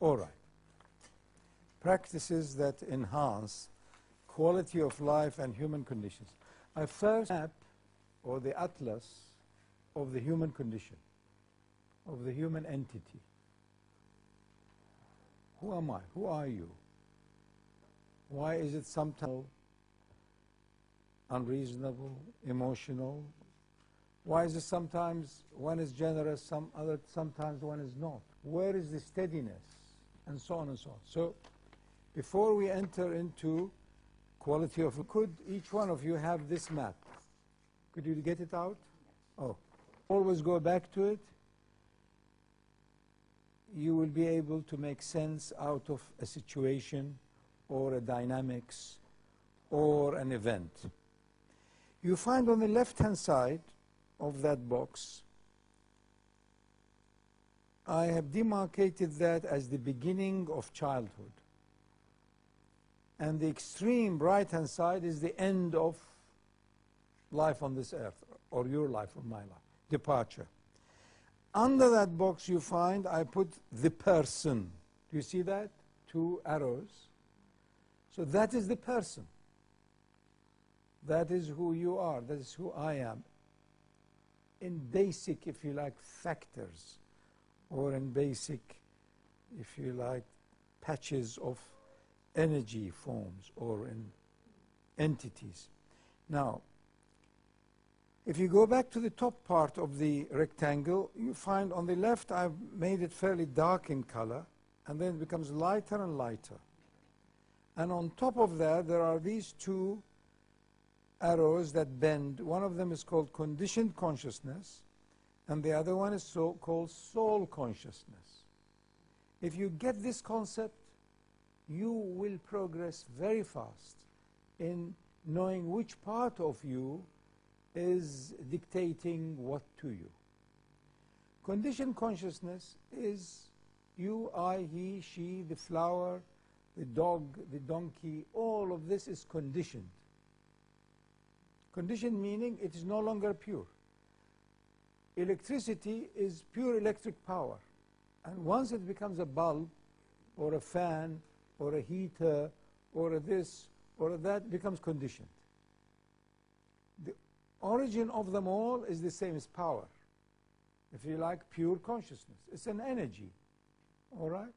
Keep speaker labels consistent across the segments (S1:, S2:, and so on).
S1: All right. Practices that enhance quality of life and human conditions. I first map, or the atlas, of the human condition, of the human entity. Who am I? Who are you? Why is it sometimes unreasonable, emotional? Why is it sometimes one is generous, some other sometimes one is not? Where is the steadiness? And so on and so on. So before we enter into quality of could each one of you have this map? Could you get it out? Oh. Always go back to it. You will be able to make sense out of a situation or a dynamics or an event. You find on the left-hand side of that box, I have demarcated that as the beginning of childhood. And the extreme right-hand side is the end of life on this earth, or your life or my life, departure. Under that box you find I put the person. Do you see that? Two arrows. So that is the person. That is who you are. That is who I am. In basic, if you like, factors, or in basic, if you like, patches of energy forms or in entities. Now, if you go back to the top part of the rectangle, you find on the left I've made it fairly dark in color, and then it becomes lighter and lighter. And on top of that, there are these two arrows that bend. One of them is called conditioned consciousness, and the other one is so called soul consciousness. If you get this concept, you will progress very fast in knowing which part of you is dictating what to you. Conditioned consciousness is you, I, he, she, the flower, the dog, the donkey, all of this is conditioned. Conditioned meaning it is no longer pure. Electricity is pure electric power. And once it becomes a bulb or a fan or a heater or a this or that, becomes conditioned. The origin of them all is the same as power. If you like, pure consciousness. It's an energy. All right?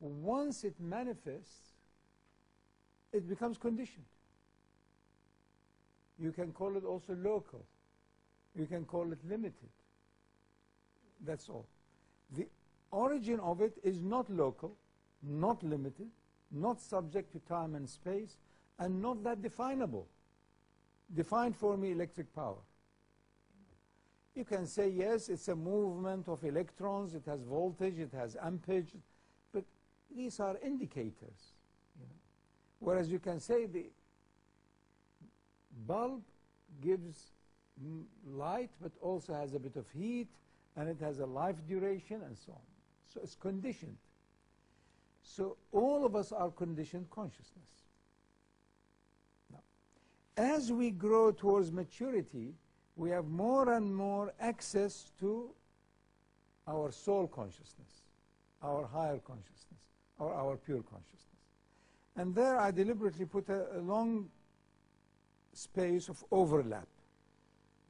S1: Once it manifests, it becomes conditioned. You can call it also local. You can call it limited. That's all. The origin of it is not local, not limited, not subject to time and space, and not that definable. Define for me electric power. You can say, yes, it's a movement of electrons, it has voltage, it has ampage, but these are indicators. Whereas you can say the bulb gives light, but also has a bit of heat, and it has a life duration, and so on. So it's conditioned. So all of us are conditioned consciousness. Now, as we grow towards maturity, we have more and more access to our soul consciousness, our higher consciousness, or our pure consciousness. And there I deliberately put a, a long space of overlap,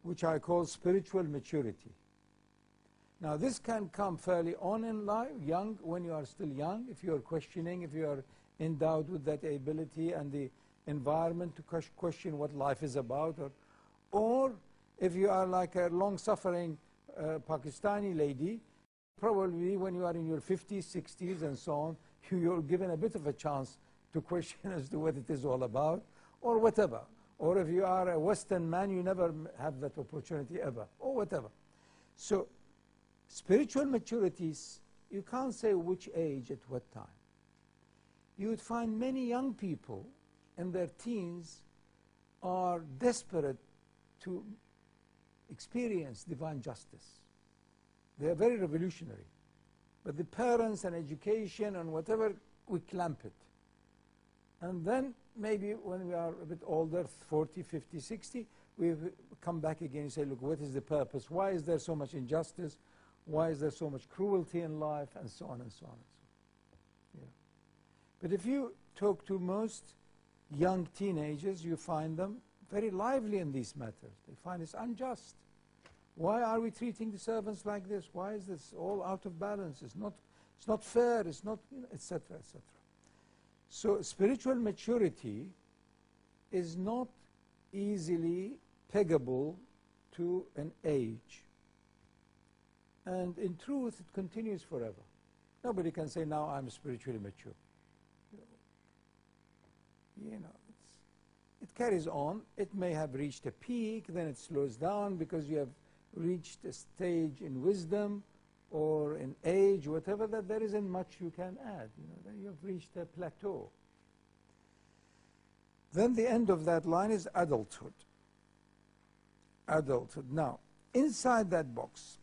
S1: which I call spiritual maturity. Now this can come fairly on in life, young, when you are still young, if you are questioning, if you are endowed with that ability and the environment to question what life is about, or, or if you are like a long-suffering uh, Pakistani lady, probably when you are in your 50s, 60s, and so on, you're given a bit of a chance to question as to what it is all about, or whatever. Or if you are a Western man, you never have that opportunity ever, or whatever. So Spiritual maturities, you can't say which age at what time. You would find many young people in their teens are desperate to experience divine justice. They are very revolutionary. But the parents and education and whatever, we clamp it. And then maybe when we are a bit older, 40, 50, 60, we come back again and say, look, what is the purpose? Why is there so much injustice? Why is there so much cruelty in life? And so on and so on and so on. Yeah. But if you talk to most young teenagers, you find them very lively in these matters. They find it's unjust. Why are we treating the servants like this? Why is this all out of balance? It's not, it's not fair, it's not, etc., etc. So spiritual maturity is not easily peggable to an age. And in truth, it continues forever. Nobody can say, now I'm spiritually mature. You know, it carries on. It may have reached a peak, then it slows down because you have reached a stage in wisdom or in age, whatever, that there isn't much you can add. You know, then you've reached a plateau. Then the end of that line is adulthood. Adulthood. Now, inside that box,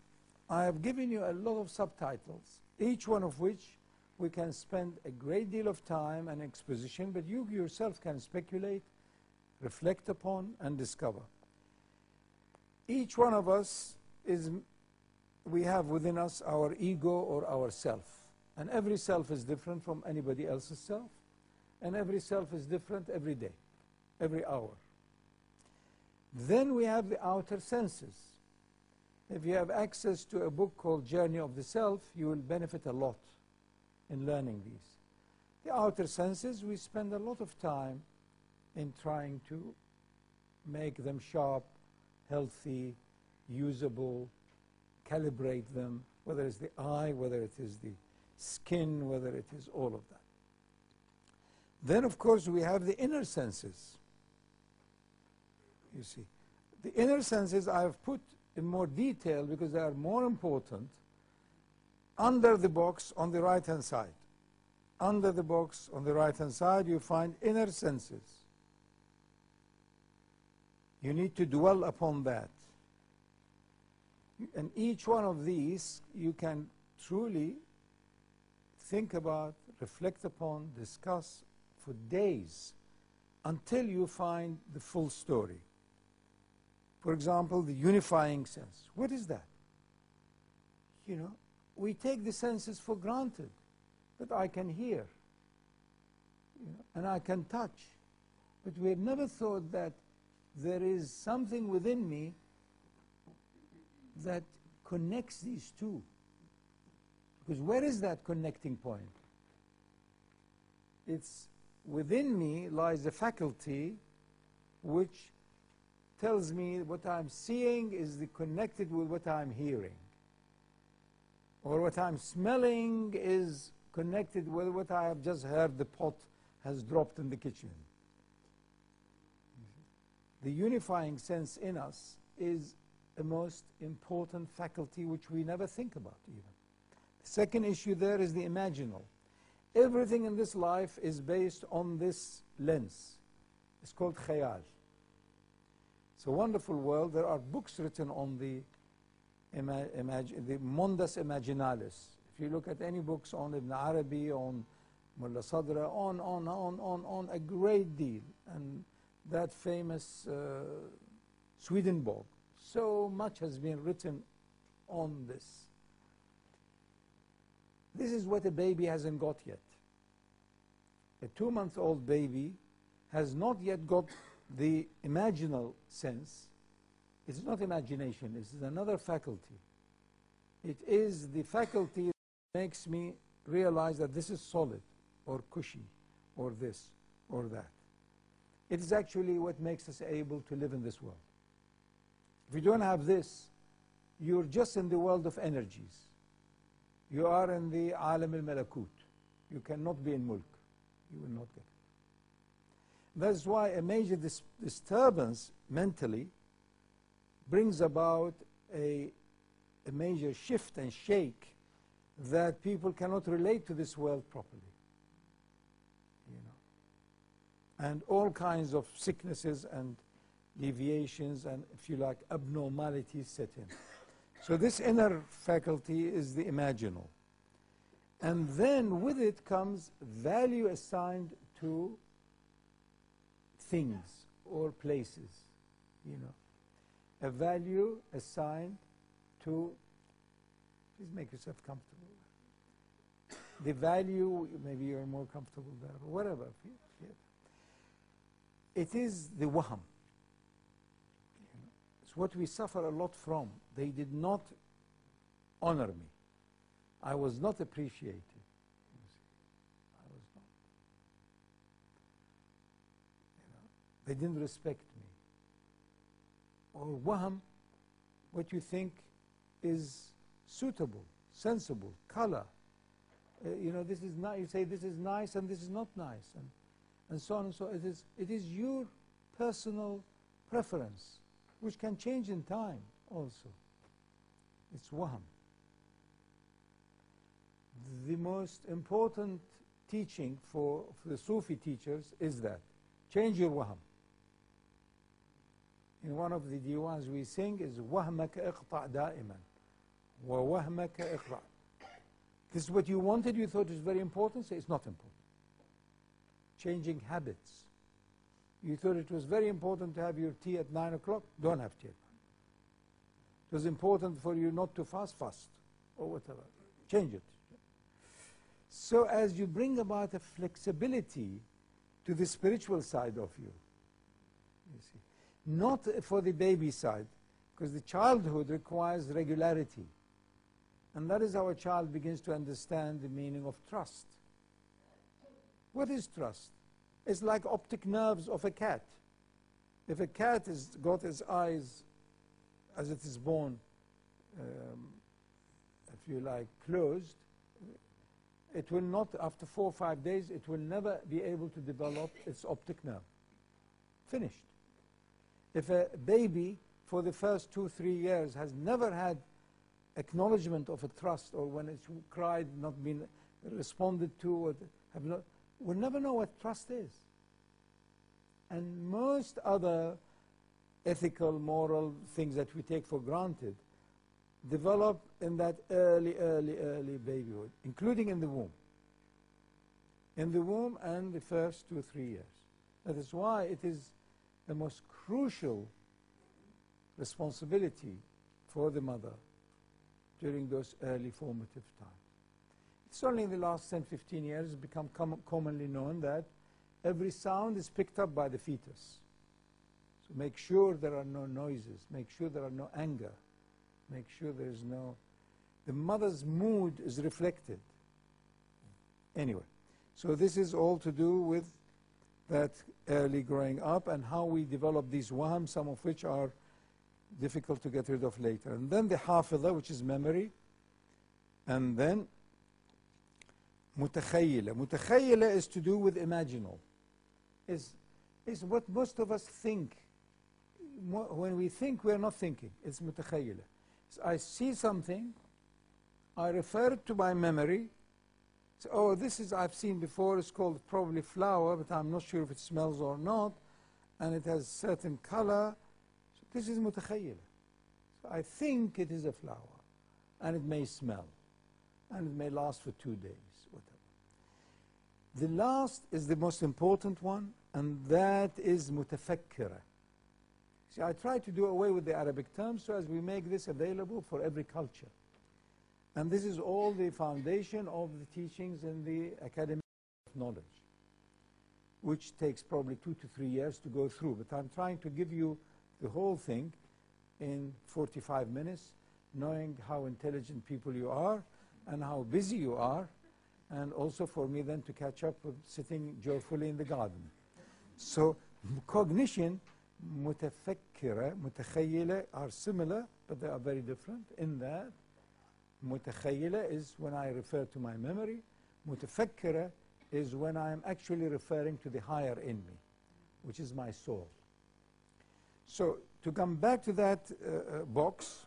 S1: I have given you a lot of subtitles, each one of which we can spend a great deal of time and exposition, but you yourself can speculate, reflect upon, and discover each one of us is, we have within us our ego or our self. And every self is different from anybody else's self. And every self is different every day, every hour. Then we have the outer senses. If you have access to a book called Journey of the Self, you will benefit a lot in learning these. The outer senses, we spend a lot of time in trying to make them sharp, healthy, usable, calibrate them, whether it's the eye, whether it is the skin, whether it is all of that. Then, of course, we have the inner senses. You see, the inner senses I have put in more detail because they are more important under the box on the right-hand side. Under the box on the right-hand side, you find inner senses. You need to dwell upon that. And each one of these you can truly think about, reflect upon, discuss for days until you find the full story. For example, the unifying sense. What is that? You know, we take the senses for granted, but I can hear, you know, and I can touch. But we have never thought that there is something within me that connects these two. Because where is that connecting point? It's within me lies a faculty which tells me what I'm seeing is connected with what I'm hearing. Or what I'm smelling is connected with what I have just heard the pot has dropped in the kitchen the unifying sense in us is a most important faculty which we never think about even. The second issue there is the imaginal. Everything in this life is based on this lens. It's called khayal. It's a wonderful world. There are books written on the, the Mundus Imaginalis. If you look at any books on Ibn Arabi, on Mullah Sadra, on, on, on, on, on, a great deal. And that famous uh, Swedenborg. So much has been written on this. This is what a baby hasn't got yet. A two-month-old baby has not yet got the imaginal sense. is not imagination, it's another faculty. It is the faculty that makes me realize that this is solid or cushy or this or that. It is actually what makes us able to live in this world. If you don't have this, you're just in the world of energies. You are in the alam al-malakut. You cannot be in mulk. You will not get it. That's why a major dis disturbance mentally brings about a, a major shift and shake that people cannot relate to this world properly and all kinds of sicknesses and deviations and, if you like, abnormalities set in. So this inner faculty is the imaginal. And then with it comes value assigned to things or places, you know. A value assigned to, please make yourself comfortable. the value, maybe you're more comfortable there, or whatever. It is the waham. It's what we suffer a lot from. They did not honor me. I was not appreciated. They didn't respect me. Or waham, what you think is suitable, sensible, color. Uh, you know, this is nice. You say this is nice and this is not nice, and and so on and so. On. It is it is your personal preference, which can change in time also. It's waham. The most important teaching for, for the Sufi teachers is that change your wahm In one of the diwans we sing is وهمك اقطع دائما ووهمك اقطع This is what you wanted, you thought is very important, so it's not important. Changing habits. You thought it was very important to have your tea at 9 o'clock, don't have tea at 9. It was important for you not to fast, fast, or whatever. Change it. So as you bring about a flexibility to the spiritual side of you, you see, not for the baby side, because the childhood requires regularity. And that is how a child begins to understand the meaning of trust. What is trust? It's like optic nerves of a cat. If a cat has got its eyes, as it is born, um, if you like, closed, it will not, after four or five days, it will never be able to develop its optic nerve. Finished. If a baby, for the first two, three years, has never had acknowledgement of a trust, or when it's cried, not been responded to, or have not, will never know what trust is. And most other ethical, moral things that we take for granted develop in that early, early, early babyhood, including in the womb. In the womb and the first two three years. That is why it is the most crucial responsibility for the mother during those early formative times. It's only in the last 10, 15 years it's become com commonly known that every sound is picked up by the fetus. So make sure there are no noises, make sure there are no anger, make sure there is no... The mother's mood is reflected. Anyway, so this is all to do with that early growing up and how we develop these waham, some of which are difficult to get rid of later. And then the hafidah, which is memory, and then mutakhayila. Mutakhayila is to do with imaginal. Is is what most of us think. When we think, we are not thinking. It's mutakhayila. So I see something, I refer it to my memory. So, oh, this is I've seen before. It's called probably flower, but I'm not sure if it smells or not, and it has certain color. So this is mutakhayila. So I think it is a flower, and it may smell, and it may last for two days, whatever. The last is the most important one, and that is mutafakkira. See, I try to do away with the Arabic terms so as we make this available for every culture. And this is all the foundation of the teachings in the Academy of Knowledge, which takes probably two to three years to go through. But I'm trying to give you the whole thing in 45 minutes, knowing how intelligent people you are and how busy you are, and also for me then to catch up with sitting joyfully in the garden. So cognition mutafakkira, mutakhayila are similar, but they are very different in that mutakhayila is when I refer to my memory. Mutafakkira is when I am actually referring to the higher in me, which is my soul. So to come back to that uh, uh, box,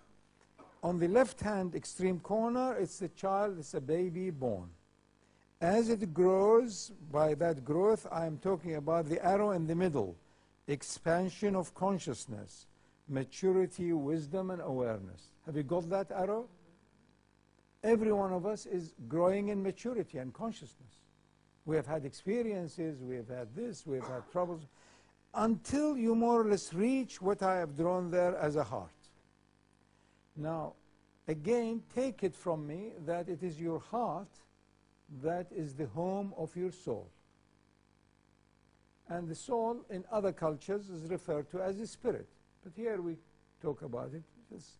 S1: on the left-hand extreme corner, it's the child, it's a baby born. As it grows, by that growth, I am talking about the arrow in the middle, expansion of consciousness, maturity, wisdom, and awareness. Have you got that arrow? Every one of us is growing in maturity and consciousness. We have had experiences, we have had this, we have had troubles, until you more or less reach what I have drawn there as a heart. Now, again, take it from me that it is your heart that is the home of your soul. And the soul in other cultures is referred to as a spirit. But here we talk about it, just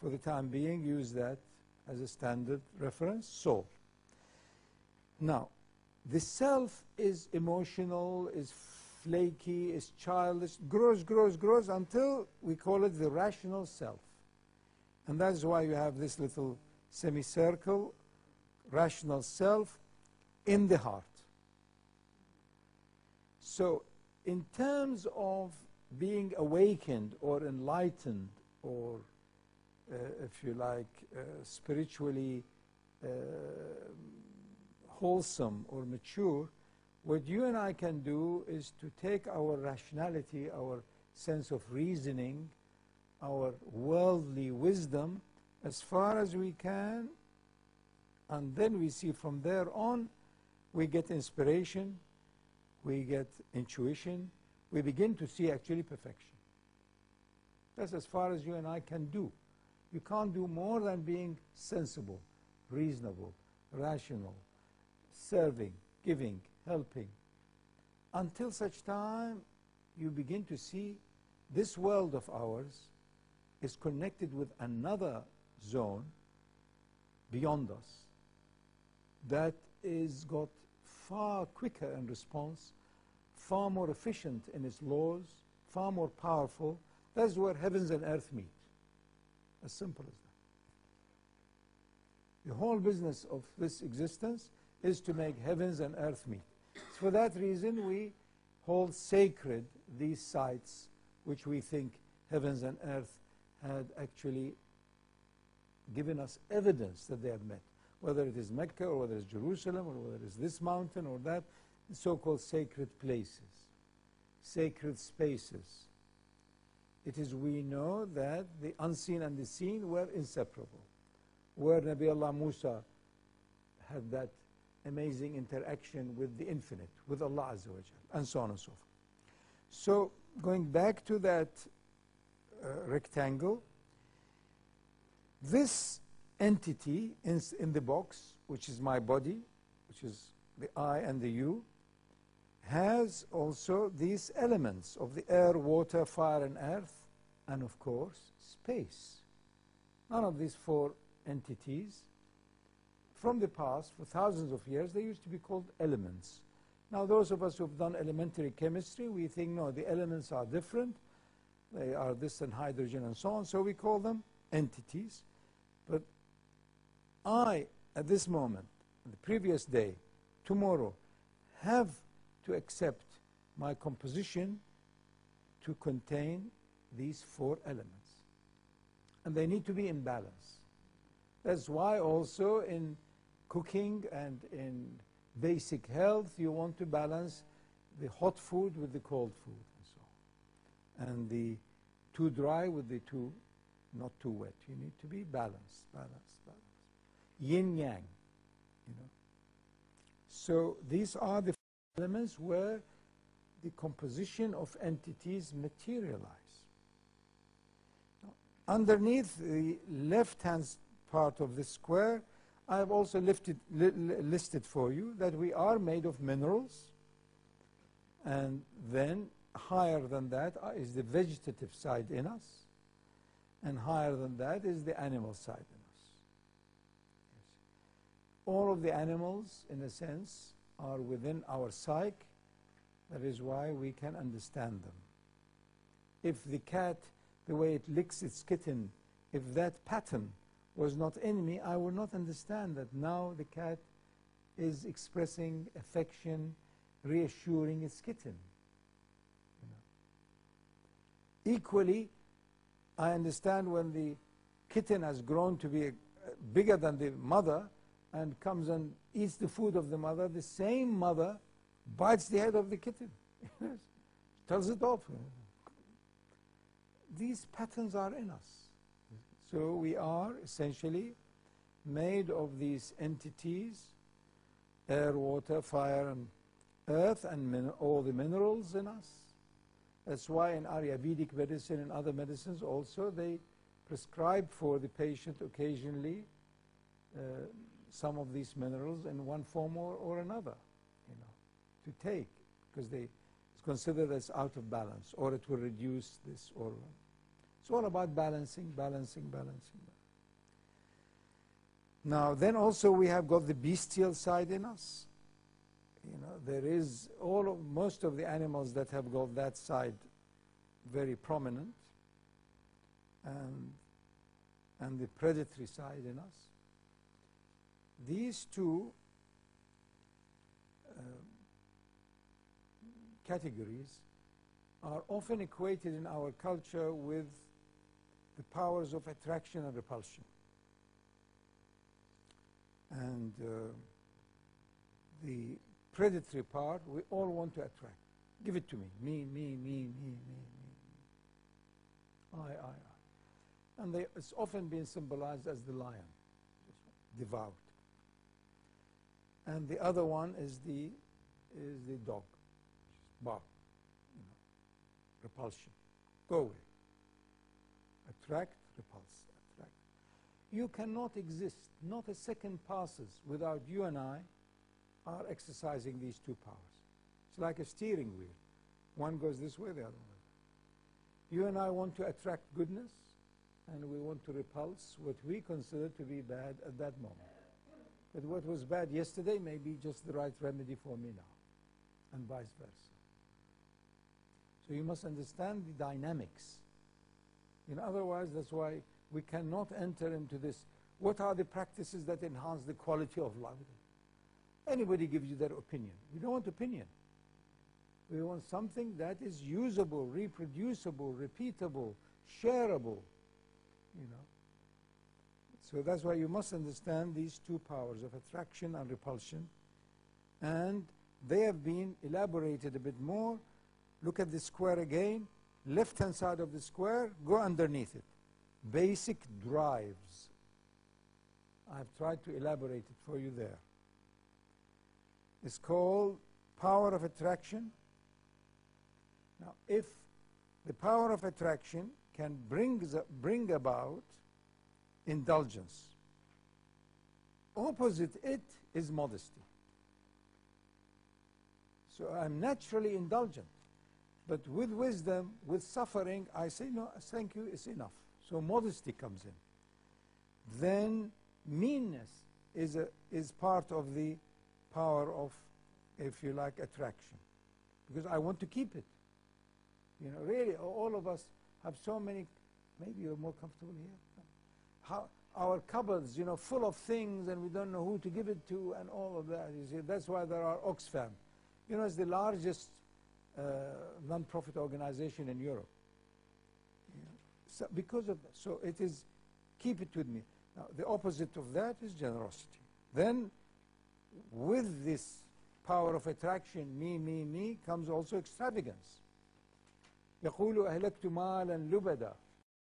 S1: for the time being, use that as a standard reference, soul. Now, the self is emotional, is flaky, is childish, grows, grows, grows until we call it the rational self. And that's why you have this little semicircle, rational self, in the heart. So, in terms of being awakened or enlightened or, if you like, uh, spiritually uh, wholesome or mature, what you and I can do is to take our rationality, our sense of reasoning, our worldly wisdom as far as we can, and then we see from there on, we get inspiration, we get intuition, we begin to see actually perfection. That's as far as you and I can do. You can't do more than being sensible, reasonable, rational, serving, giving, helping, until such time you begin to see this world of ours is connected with another zone beyond us that is got far quicker in response, far more efficient in its laws, far more powerful. That's where heavens and earth meet. As simple as that. The whole business of this existence is to make heavens and earth meet. For that reason, we hold sacred these sites which we think heavens and earth had actually given us evidence that they have met, whether it is Mecca or whether it's Jerusalem or whether it's this mountain or that, the so-called sacred places, sacred spaces. It is we know that the unseen and the seen were inseparable. Where Nabi Allah Musa had that amazing interaction with the infinite, with Allah Azza wa Jal, and so on and so forth. So going back to that uh, rectangle, this entity in, in the box, which is my body, which is the I and the you, has also these elements of the air, water, fire, and earth, and of course, space. None of these four entities from the past, for thousands of years, they used to be called elements. Now, those of us who have done elementary chemistry, we think, no, the elements are different. They are this and hydrogen and so on, so we call them entities. But I, at this moment, the previous day, tomorrow, have to accept my composition to contain these four elements. And they need to be in balance. That's why also in cooking and in basic health, you want to balance the hot food with the cold food and so on. And the too dry with the too, not too wet. You need to be balanced, balanced, balanced. Yin yang, you know. So these are the elements where the composition of entities materialize. Now, underneath the left-hand part of the square, I have also lifted, li listed for you that we are made of minerals, and then higher than that uh, the vegetative side in us, and higher than that is the animal side in us. Yes. All of the animals, in a sense, are within our psyche. That is why we can understand them. If the cat, the way it licks its kitten, if that pattern was not in me, I would not understand that now the cat is expressing affection, reassuring its kitten. You know. Equally, I understand when the kitten has grown to be uh, bigger than the mother and comes and eats the food of the mother, the same mother bites the head of the kitten, tells it off. These patterns are in us. So we are essentially made of these entities, air, water, fire, and earth, and all the minerals in us. That's why in Ayurvedic medicine and other medicines also they prescribe for the patient occasionally uh, some of these minerals in one form or, or another, you know, to take, because they it's considered as out of balance, or it will reduce this, or it's all about balancing, balancing, balancing. Now, then also we have got the bestial side in us. You know, there is all of, most of the animals that have got that side very prominent, and and the predatory side in us. These two uh, categories are often equated in our culture with the powers of attraction and repulsion. And uh, the predatory part, we all want to attract. Give it to me. Me, me, me, me, me, me. I, I, I. And they, it's often been symbolized as the lion, devout. And the other one is the, is the dog, bark, you know, repulsion. Go away. Attract, repulse, attract. You cannot exist, not a second passes without you and I are exercising these two powers. It's like a steering wheel. One goes this way, the other way. You and I want to attract goodness, and we want to repulse what we consider to be bad at that moment. But what was bad yesterday may be just the right remedy for me now, and vice versa. So you must understand the dynamics. In otherwise, that's why we cannot enter into this. What are the practices that enhance the quality of life? Anybody gives you their opinion. We don't want opinion. We want something that is usable, reproducible, repeatable, shareable, you know. So that's why you must understand these two powers of attraction and repulsion. And they have been elaborated a bit more. Look at the square again. Left-hand side of the square, go underneath it. Basic drives. I've tried to elaborate it for you there. It's called power of attraction. Now, if the power of attraction can bring, bring about indulgence, opposite it is modesty. So I'm naturally indulgent. But with wisdom, with suffering, I say, no, thank you, it's enough. So modesty comes in. Then meanness is, a, is part of the power of, if you like, attraction. Because I want to keep it. You know, really, all of us have so many, maybe you're more comfortable here How, our cupboards, you know, full of things and we don't know who to give it to and all of that. You see, that's why there are Oxfam. You know, it's the largest uh, non-profit organization in Europe. So because of that. So it is, keep it with me. Now, the opposite of that is generosity. Then, with this power of attraction, me, me, me, comes also extravagance. يقول أهلكت مالا لبدا